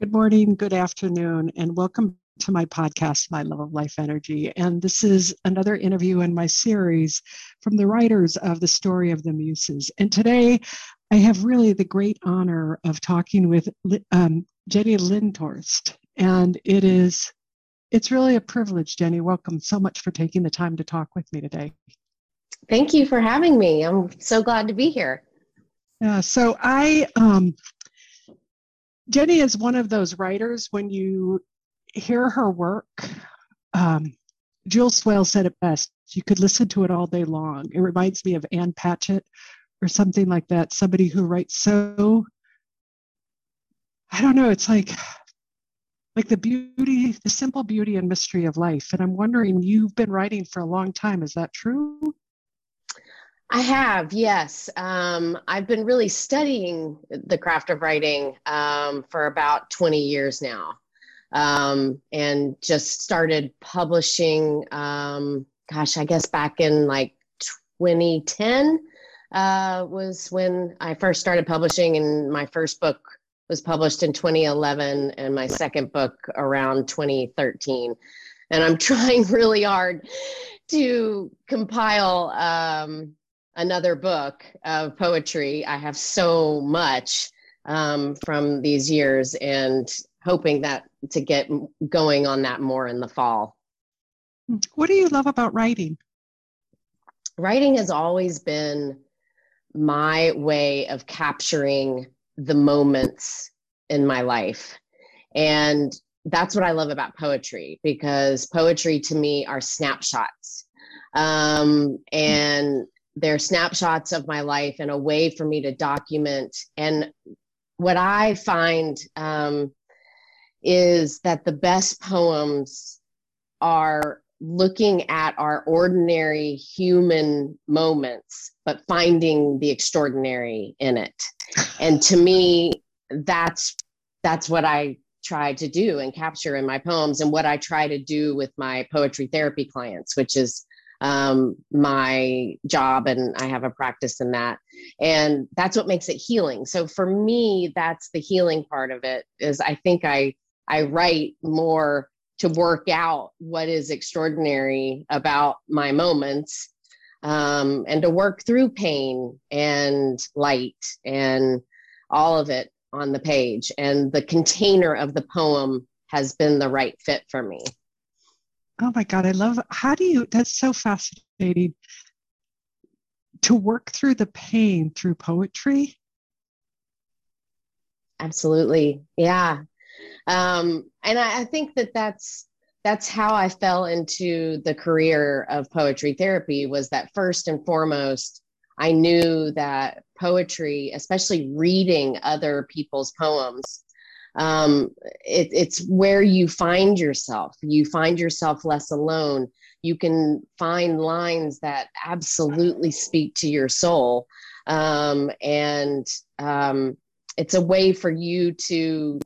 Good morning, good afternoon, and welcome to my podcast, My Love of Life Energy. And this is another interview in my series from the writers of The Story of the Muses. And today I have really the great honor of talking with um, Jenny Lindhorst. And it is, it's really a privilege, Jenny. Welcome so much for taking the time to talk with me today. Thank you for having me. I'm so glad to be here. Yeah, so I um, Jenny is one of those writers when you hear her work. Um, Jules Swale said it best. You could listen to it all day long. It reminds me of Ann Patchett or something like that. Somebody who writes so. I don't know. It's like like the beauty, the simple beauty and mystery of life. And I'm wondering, you've been writing for a long time. Is that true? I have, yes. Um, I've been really studying the craft of writing um, for about 20 years now um, and just started publishing, um, gosh, I guess back in like 2010 uh, was when I first started publishing, and my first book was published in 2011, and my second book around 2013. And I'm trying really hard to compile um, another book of poetry. I have so much um, from these years and hoping that to get going on that more in the fall. What do you love about writing? Writing has always been my way of capturing the moments in my life. And that's what I love about poetry because poetry to me are snapshots. Um, and they're snapshots of my life and a way for me to document. And what I find um, is that the best poems are looking at our ordinary human moments, but finding the extraordinary in it. And to me, that's that's what I try to do and capture in my poems, and what I try to do with my poetry therapy clients, which is um, my job and I have a practice in that. And that's what makes it healing. So for me, that's the healing part of it is I think I I write more to work out what is extraordinary about my moments um, and to work through pain and light and all of it on the page. And the container of the poem has been the right fit for me. Oh my God, I love how do you that's so fascinating to work through the pain through poetry. Absolutely. Yeah. Um, and I, I think that that's that's how I fell into the career of poetry therapy was that first and foremost, I knew that poetry, especially reading other people's poems, um, it, it's where you find yourself. You find yourself less alone. You can find lines that absolutely speak to your soul. Um, and um, it's a way for you to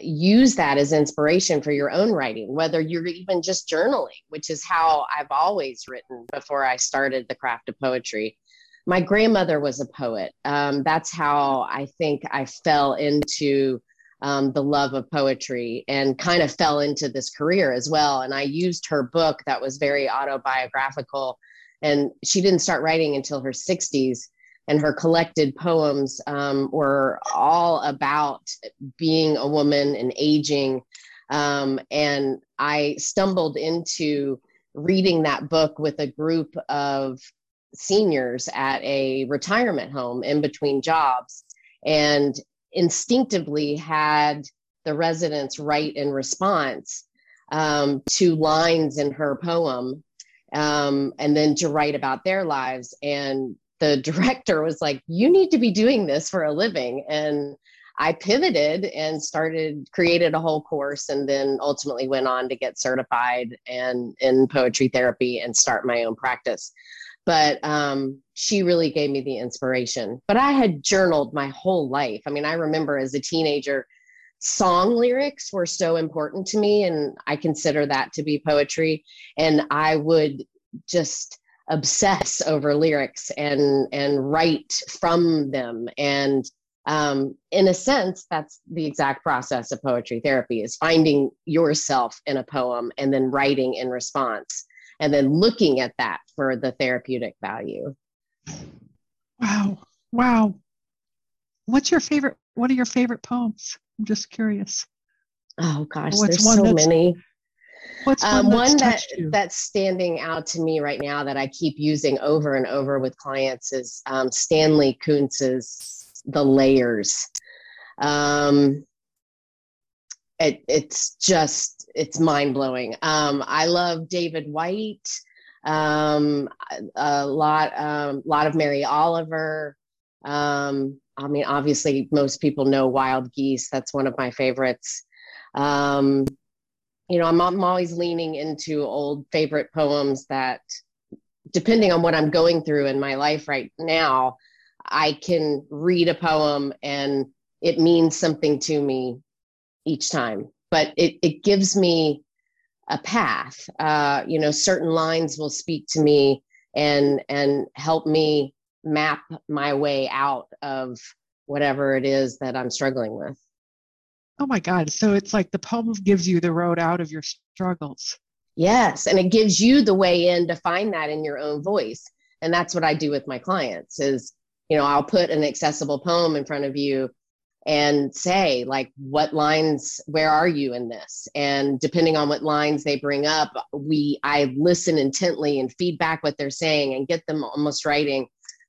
use that as inspiration for your own writing, whether you're even just journaling, which is how I've always written before I started the craft of poetry. My grandmother was a poet. Um, that's how I think I fell into um, the love of poetry and kind of fell into this career as well. And I used her book that was very autobiographical. And she didn't start writing until her 60s. And her collected poems um, were all about being a woman and aging. Um, and I stumbled into reading that book with a group of seniors at a retirement home in between jobs. And instinctively had the residents write in response um, to lines in her poem um, and then to write about their lives. And the director was like, You need to be doing this for a living. And I pivoted and started created a whole course and then ultimately went on to get certified and in poetry therapy and start my own practice. But um, she really gave me the inspiration. But I had journaled my whole life. I mean, I remember as a teenager, song lyrics were so important to me, and I consider that to be poetry. And I would just obsess over lyrics and and write from them and um, in a sense that's the exact process of poetry therapy is finding yourself in a poem and then writing in response and then looking at that for the therapeutic value. Wow wow. What's your favorite what are your favorite poems? I'm just curious. Oh gosh what's there's so many. What's one, um, one that that's standing out to me right now that I keep using over and over with clients is um, Stanley Kunitz's "The Layers." Um, it, it's just it's mind blowing. Um, I love David Whyte, Um, a lot, um, lot of Mary Oliver. Um, I mean, obviously, most people know Wild Geese. That's one of my favorites. Um, you know, I'm, I'm always leaning into old favorite poems that, depending on what I'm going through in my life right now, I can read a poem and it means something to me each time. But it, it gives me a path. Uh, you know, certain lines will speak to me and and help me map my way out of whatever it is that I'm struggling with. Oh my God. So it's like the poem gives you the road out of your struggles. Yes. And it gives you the way in to find that in your own voice. And that's what I do with my clients is, you know, I'll put an accessible poem in front of you and say like what lines where are you in this and depending on what lines they bring up we i listen intently and feedback what they're saying and get them almost writing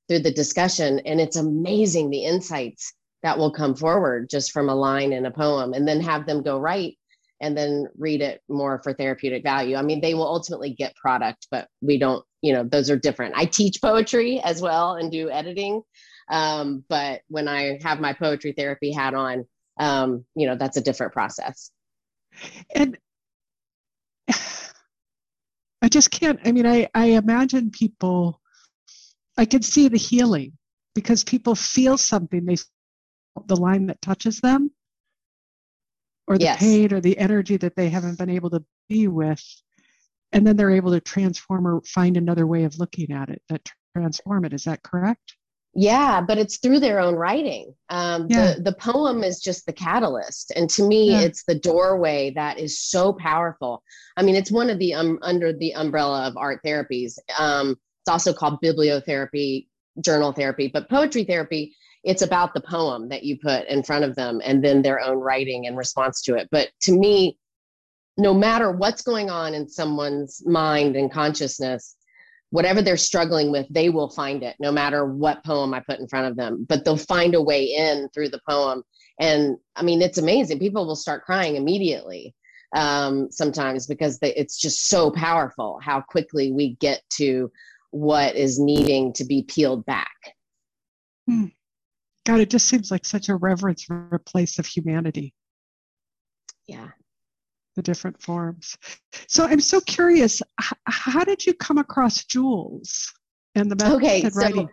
through the discussion and it's amazing the insights that will come forward just from a line in a poem and then have them go write and then read it more for therapeutic value. I mean, they will ultimately get product, but we don't, you know, those are different. I teach poetry as well and do editing. Um, but when I have my poetry therapy hat on, um, you know, that's a different process. And I just can't, I mean, I, I imagine people, I can see the healing because people feel something, they the line that touches them or the yes. pain or the energy that they haven't been able to be with and then they're able to transform or find another way of looking at it that transform it is that correct yeah but it's through their own writing um, yeah. the, the poem is just the catalyst and to me yeah. it's the doorway that is so powerful i mean it's one of the um, under the umbrella of art therapies um, it's also called bibliotherapy journal therapy but poetry therapy it's about the poem that you put in front of them and then their own writing in response to it. But to me, no matter what's going on in someone's mind and consciousness, whatever they're struggling with, they will find it no matter what poem I put in front of them. But they'll find a way in through the poem. And I mean, it's amazing. People will start crying immediately um, sometimes because they, it's just so powerful how quickly we get to what is needing to be peeled back. Hmm. God, it just seems like such a reverence for a place of humanity. Yeah. The different forms. So I'm so curious, h- how did you come across Jules and the method okay, writing? So,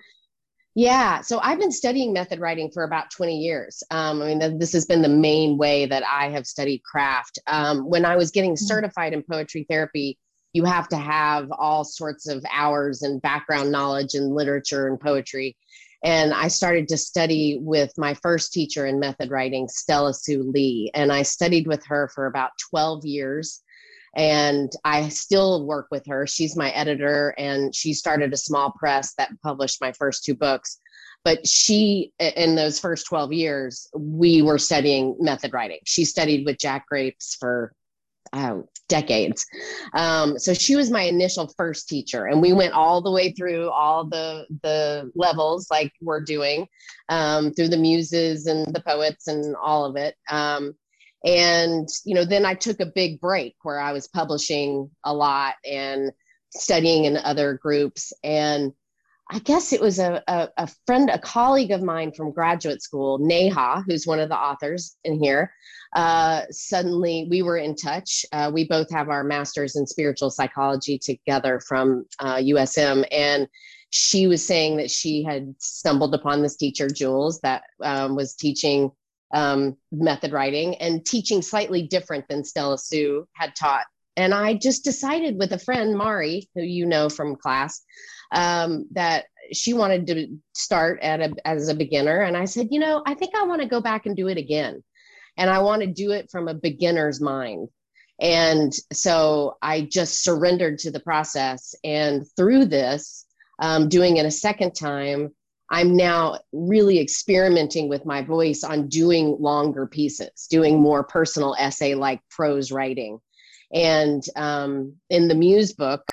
yeah, so I've been studying method writing for about 20 years. Um, I mean, this has been the main way that I have studied craft. Um, when I was getting mm-hmm. certified in poetry therapy, you have to have all sorts of hours and background knowledge in literature and poetry. And I started to study with my first teacher in method writing, Stella Sue Lee. And I studied with her for about 12 years. And I still work with her. She's my editor, and she started a small press that published my first two books. But she, in those first 12 years, we were studying method writing. She studied with Jack Grapes for oh, decades. Um, so she was my initial first teacher, and we went all the way through all the the levels like we're doing um, through the muses and the poets and all of it. Um, and you know, then I took a big break where I was publishing a lot and studying in other groups and I guess it was a, a, a, friend, a colleague of mine from graduate school, Neha, who's one of the authors in here. Uh, suddenly, we were in touch. Uh, we both have our master's in spiritual psychology together from uh, USM. And she was saying that she had stumbled upon this teacher, Jules, that um, was teaching um, method writing and teaching slightly different than Stella Sue had taught. And I just decided with a friend, Mari, who you know from class, um, that she wanted to start at a, as a beginner. And I said, you know, I think I want to go back and do it again. And I want to do it from a beginner's mind. And so I just surrendered to the process. And through this, um, doing it a second time, I'm now really experimenting with my voice on doing longer pieces, doing more personal essay like prose writing. And um, in the Muse book,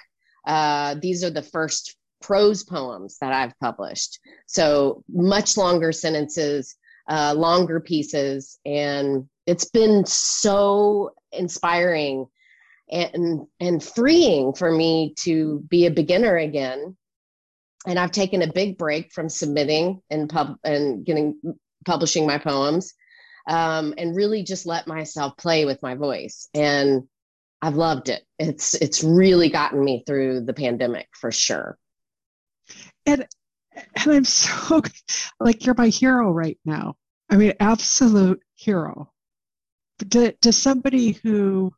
uh, these are the first prose poems that I've published. So much longer sentences, uh, longer pieces. And it's been so inspiring and, and freeing for me to be a beginner again. And I've taken a big break from submitting and pub and getting publishing my poems um, and really just let myself play with my voice. And I've loved it. It's it's really gotten me through the pandemic for sure and and I'm so like you're my hero right now. I mean, absolute hero. To, to somebody who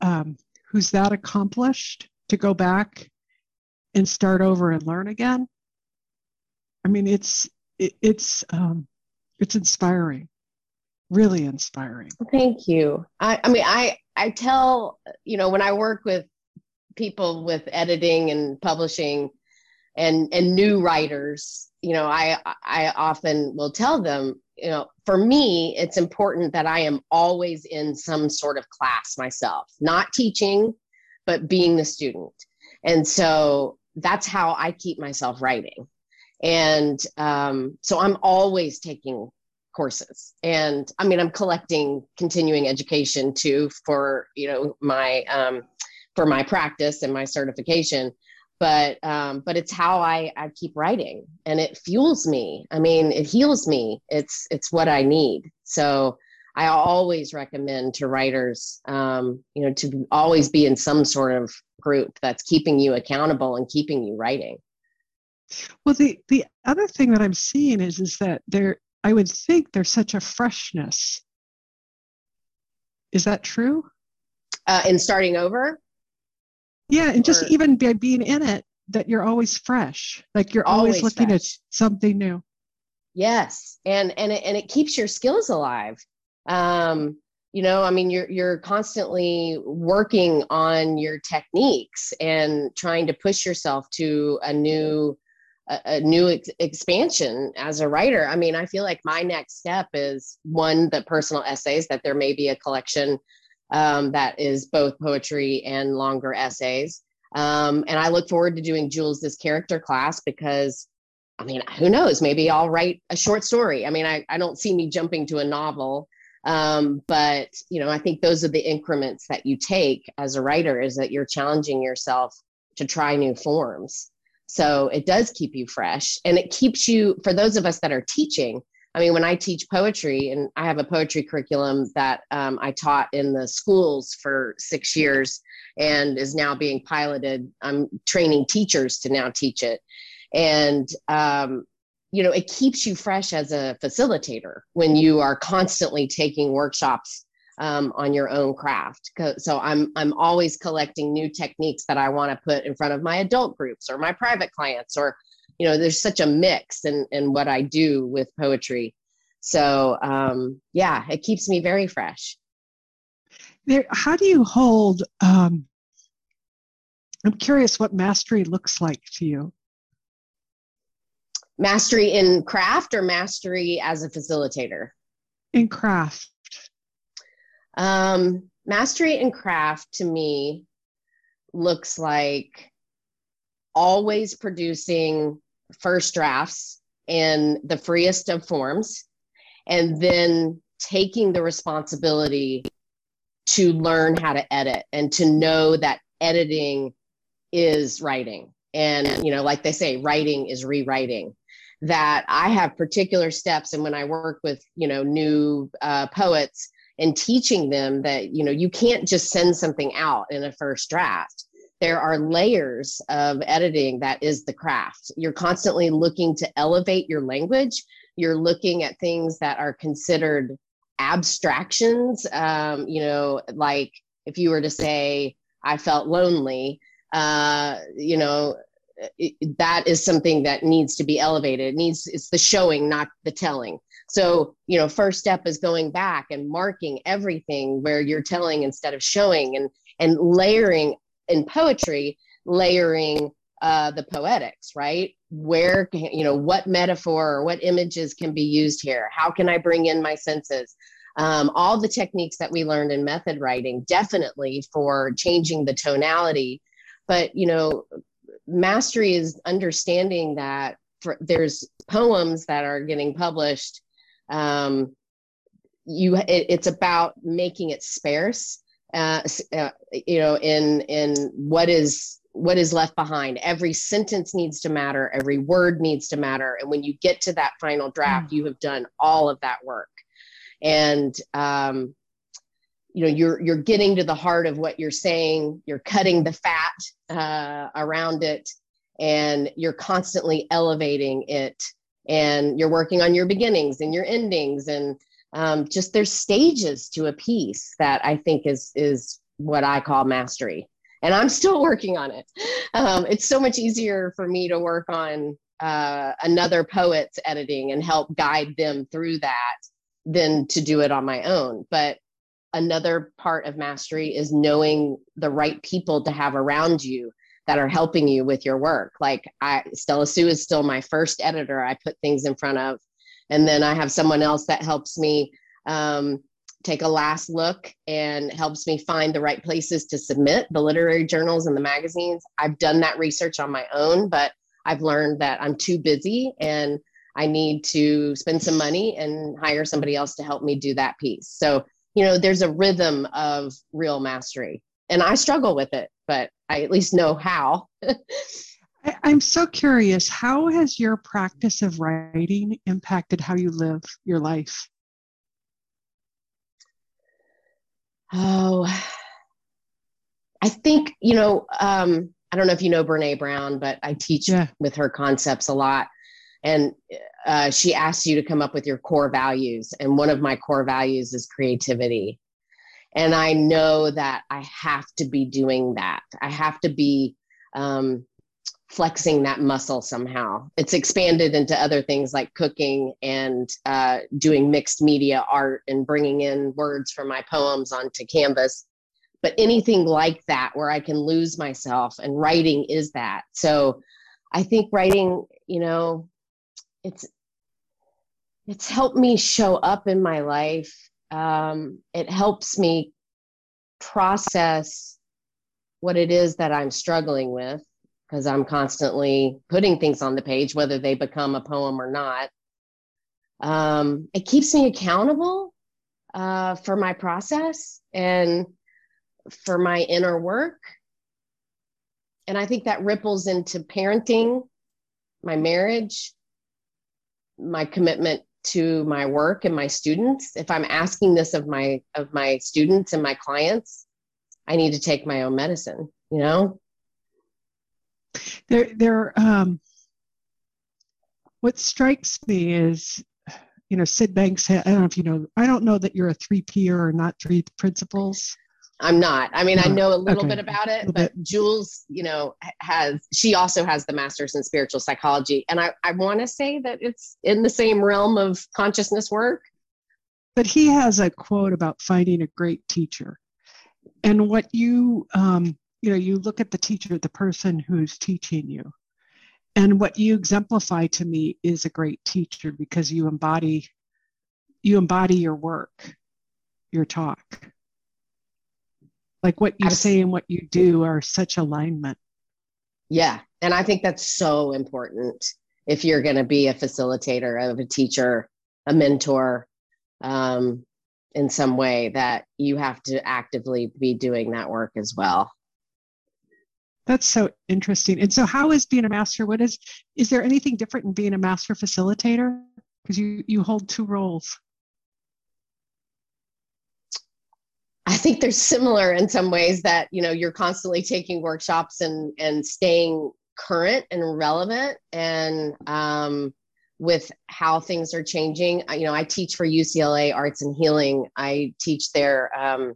um, who's that accomplished to go back and start over and learn again. I mean, it's it, it's um, it's inspiring, really inspiring. Thank you. I, I mean, I I tell you know when I work with people with editing and publishing and and new writers you know i i often will tell them you know for me it's important that i am always in some sort of class myself not teaching but being the student. And so that's how i keep myself writing. And um, so i'm always taking courses. And i mean i'm collecting continuing education too for you know my um, for my practice and my certification but um, but it's how I, I keep writing and it fuels me. I mean it heals me. It's it's what i need. So i always recommend to writers um, you know to always be in some sort of group that's keeping you accountable and keeping you writing. Well the the other thing that i'm seeing is is that there i would think there's such a freshness. Is that true? Uh, in starting over yeah, and just even by being in it, that you're always fresh. Like you're always, always looking fresh. at something new. Yes, and and it, and it keeps your skills alive. Um, you know, I mean, you're you're constantly working on your techniques and trying to push yourself to a new a, a new ex- expansion as a writer. I mean, I feel like my next step is one the personal essays that there may be a collection um, that is both poetry and longer essays. Um, and I look forward to doing Jules this character class because, I mean, who knows? Maybe I'll write a short story. I mean, I, I don't see me jumping to a novel, um, but you know, I think those are the increments that you take as a writer is that you're challenging yourself to try new forms. So it does keep you fresh, and it keeps you. For those of us that are teaching, I mean, when I teach poetry, and I have a poetry curriculum that um, I taught in the schools for six years and is now being piloted. I'm training teachers to now teach it. And, um, you know, it keeps you fresh as a facilitator when you are constantly taking workshops um, on your own craft. So I'm I'm always collecting new techniques that I want to put in front of my adult groups or my private clients or you know there's such a mix in in what i do with poetry. So um yeah it keeps me very fresh. There how do you hold um i'm curious what mastery looks like to you. Mastery in craft or mastery as a facilitator? In craft. Um mastery in craft to me looks like always producing first drafts in the freest of forms and then taking the responsibility to learn how to edit and to know that editing is writing. And you know like they say writing is rewriting. That i have particular steps and when i work with you know new uh, poets and teaching them that you know you can't just send something out in a first draft there are layers of editing that is the craft. You're constantly looking to elevate your language. You're looking at things that are considered abstractions. Um, you know like if you were to say i felt lonely uh, you know it, that is something that needs to be elevated. It needs it's the showing not the telling. So you know first step is going back and marking everything where you're telling instead of showing and and layering in poetry layering uh, the poetics right? Where you know what metaphor or what images can be used here? How can i bring in my senses? Um, all the techniques that we learned in method writing definitely for changing the tonality. But you know mastery is understanding that for, there's poems that are getting published. Um, you it, it's about making it sparse uh, uh, you know in in what is what is left behind. Every sentence needs to matter. Every word needs to matter. And when you get to that final draft mm. you have done all of that work. And um, you know you're you're getting to the heart of what you're saying. You're cutting the fat uh, around it. And you're constantly elevating it. And you're working on your beginnings and your endings and um, just there's stages to a piece that i think is is what i call mastery and i'm still working on it um, it's so much easier for me to work on uh, another poet's editing and help guide them through that than to do it on my own but another part of mastery is knowing the right people to have around you that are helping you with your work. Like I Stella Sue is still my first editor I put things in front of. And then I have someone else that helps me um, take a last look and helps me find the right places to submit the literary journals and the magazines. I've done that research on my own, but I've learned that I'm too busy and I need to spend some money and hire somebody else to help me do that piece. So you know there's a rhythm of real mastery and i struggle with it but i at least know how i'm so curious how has your practice of writing impacted how you live your life? Oh i think you know um, i don't know if you know brene brown but i teach yeah. with her concepts a lot. And uh, she asks you to come up with your core values and one of my core values is creativity. And i know that i have to be doing that. I have to be um, flexing that muscle somehow. It's expanded into other things like cooking and uh, doing mixed media art and bringing in words from my poems onto canvas. But anything like that where i can lose myself and writing is that. So i think writing you know it's it's helped me show up in my life. Um, it helps me process what it is that I'm struggling with because I'm constantly putting things on the page, whether they become a poem or not. Um, it keeps me accountable uh, for my process and for my inner work. And I think that ripples into parenting, my marriage, my commitment to my work and my students if i'm asking this of my of my students and my clients i need to take my own medicine you know there there um what strikes me is you know Syd Banks i don't know if you know i don't know that you're a 3p or not three principles I'm not. I mean, I know a little okay. bit about it, but bit. Jules, you know, has she also has the master's in spiritual psychology, and I I want to say that it's in the same realm of consciousness work. But he has a quote about finding a great teacher, and what you um, you know, you look at the teacher, the person who's teaching you, and what you exemplify to me is a great teacher because you embody you embody your work, your talk. Like what you say and what you do are such alignment. Yeah and i think that's so important if you're going to be a facilitator of a teacher a mentor um, in some way that you have to actively be doing that work as well That's so interesting. And so, how is being a master? What is is there anything different in being a master facilitator? Because you you hold two roles. I think they're similar in some ways that you know you're constantly taking workshops and and staying current and relevant and um, with how things are changing. You know, I teach for UCLA Arts and Healing. I teach their um,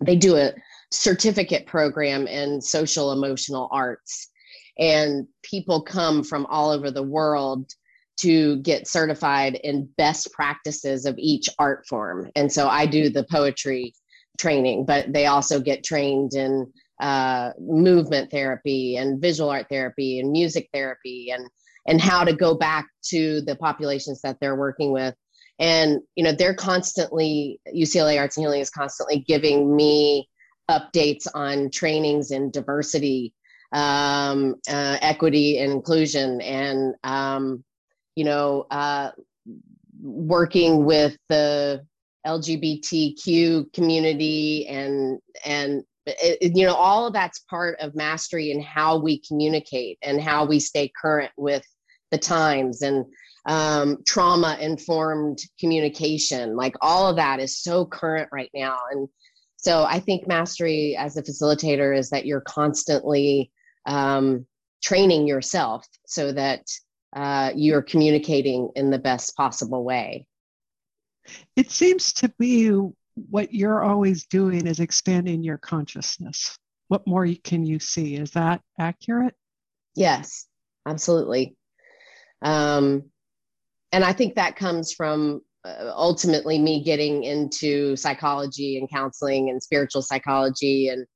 they do a certificate program in social emotional arts, and people come from all over the world to get certified in best practices of each art form. And so I do the poetry training, but they also get trained in uh, movement therapy and visual art therapy and music therapy and and how to go back to the populations that they're working with and you know they're constantly ucla arts and healing is constantly giving me updates on trainings in diversity um, uh, equity and inclusion and um, you know uh, working with the lgbtq community and and it, you know all of that's part of mastery and how we communicate and how we stay current with the times and um, trauma informed communication. Like all of that is so current right now. And so i think mastery as a facilitator is that you're constantly um, training yourself so that uh, you're communicating in the best possible way it seems to me what you're always doing is expanding your consciousness. What more can you see? Is that accurate? Yes, absolutely. Um, and I think that comes from ultimately me getting into psychology and counseling and spiritual psychology. And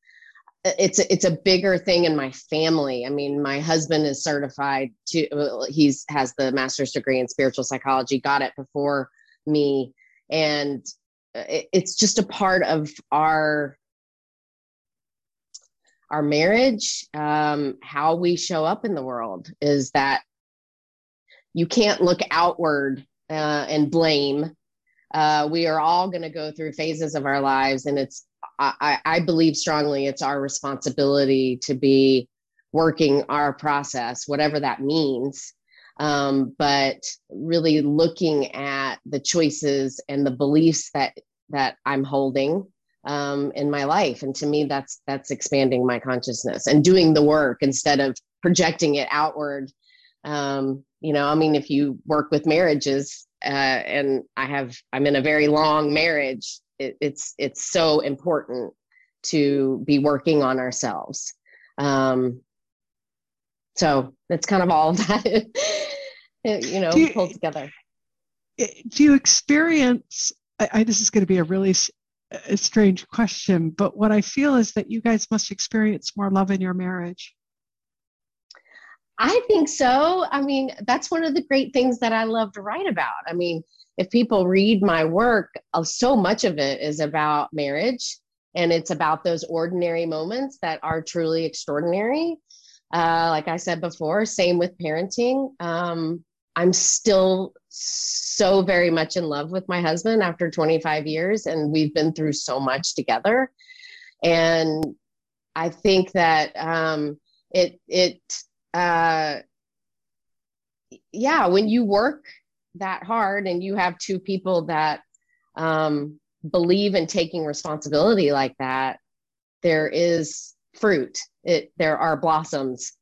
uh, it's a, it's a bigger thing in my family. I mean, my husband is certified to he's has the master's degree in spiritual psychology, got it before me. And it's just a part of our our marriage. Um, how we show up in the world is that you can't look outward uh, and blame uh, we are all going to go through phases of our lives and it's I, I believe strongly it's our responsibility to be working our process whatever that means um, but really looking at the choices and the beliefs that that I'm holding um, in my life, and to me, that's that's expanding my consciousness and doing the work instead of projecting it outward. Um, you know, I mean, if you work with marriages, uh, and I have, I'm in a very long marriage. It, it's it's so important to be working on ourselves. Um, so that's kind of all that, you know, you, pulled together. Do you experience? I, I, this is going to be a really a strange question, but what I feel is that you guys must experience more love in your marriage. I think so. I mean, that's one of the great things that I love to write about. I mean, if people read my work, uh, so much of it is about marriage and it's about those ordinary moments that are truly extraordinary. Uh, like I said before, same with parenting. Um, I'm still so very much in love with my husband after 25 years, and we've been through so much together. And I think that um, it it uh, yeah, when you work that hard and you have two people that um, believe in taking responsibility like that, there is fruit. It there are blossoms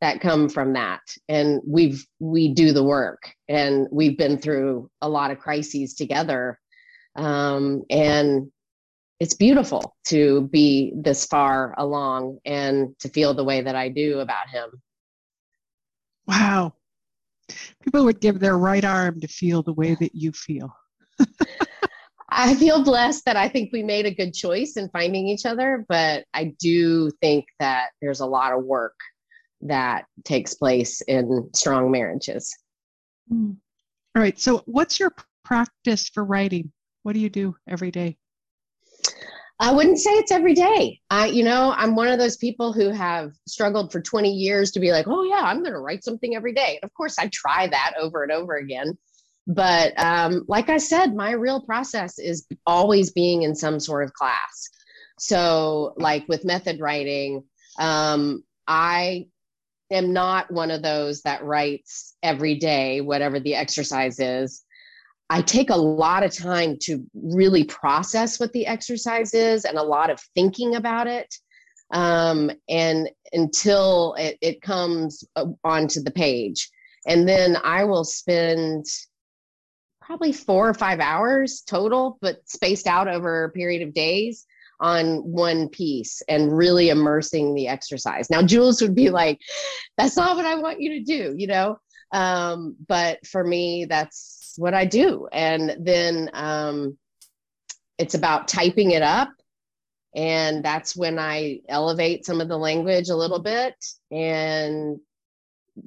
that come from that. And we've we do the work and we've been through a lot of crises together. Um, and it's beautiful to be this far along and to feel the way that i do about him wow people would give their right arm to feel the way that you feel I feel blessed that I think we made a good choice in finding each other, but I do think that there's a lot of work that takes place in strong marriages. Hmm. All right. So, what's your practice for writing? What do you do every day? I wouldn't say it's every day. I, you know, I'm one of those people who have struggled for 20 years to be like, oh, yeah, I'm going to write something every day. And of course, I try that over and over again. But um, like I said, my real process is always being in some sort of class. So, like with method writing, Um, I am not one of those that writes every day, whatever the exercise is. I take a lot of time to really process what the exercise is and a lot of thinking about it. Um, and until it, it comes uh, onto the page. And then I will spend probably four or five hours total, but spaced out over a period of days on one piece and really immersing the exercise. Now, Jules would be like, that's not what I want you to do, you know? Um, but for me, that's what I do. And then um, it's about typing it up. And that's when I elevate some of the language a little bit and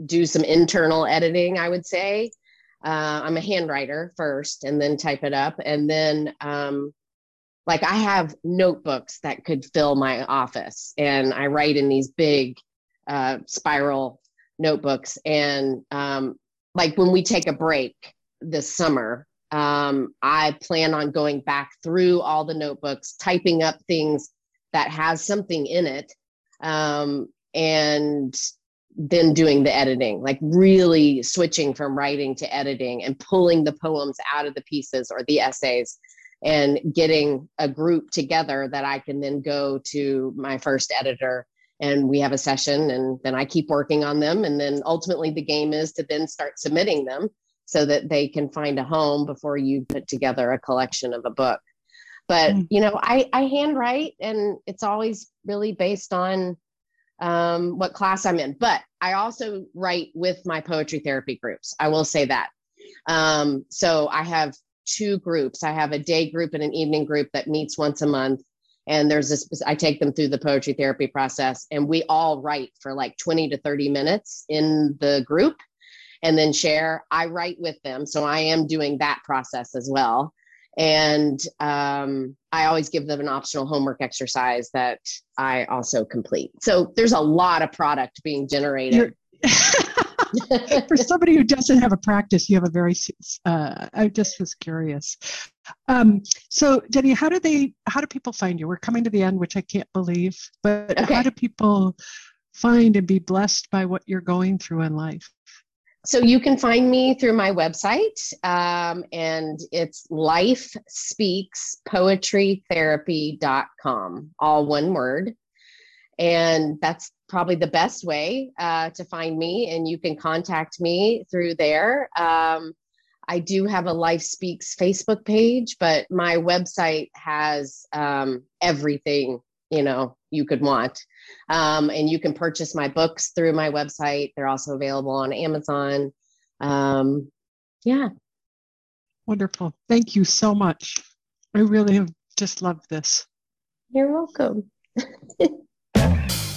do some internal editing, I would say. Uh, I'm a handwriter first and then type it up. And then um, like I have notebooks that could fill my office, and I write in these big uh, spiral notebooks. And um, like when we take a break this summer, um, I plan on going back through all the notebooks, typing up things that has something in it, um, and then doing the editing, like really switching from writing to editing and pulling the poems out of the pieces or the essays and getting a group together that I can then go to my first editor and we have a session and then I keep working on them. And then ultimately the game is to then start submitting them so that they can find a home before you put together a collection of a book. But mm. you know, I, I handwrite and it's always really based on um, what class I'm in. But I also write with my poetry therapy groups. I will say that. Um, so I have two groups. I have a day group and an evening group that meets once a month. And there's this, I take them through the poetry therapy process, and we all write for like 20 to 30 minutes in the group and then share. I write with them. So I am doing that process as well. And um, I always give them an optional homework exercise that I also complete. So there's a lot of product being generated. for somebody who doesn't have a practice, you have a very. Uh, I just was curious. Um, so, Jenny, how do they? How do people find you? We're coming to the end, which I can't believe. But okay. how do people find and be blessed by what you're going through in life? So you can find me through my website, um, and it's lifespeakspoetrytherapy.com, all one word. And that's probably the best way uh, to find me. And you can contact me through there. Um, I do have a Life Speaks Facebook page, but my website has um, everything you know you could want. Um, and you can purchase my books through my website. They're also available on Amazon. Um, yeah. Wonderful. Thank you so much. I really have just loved this. You're welcome.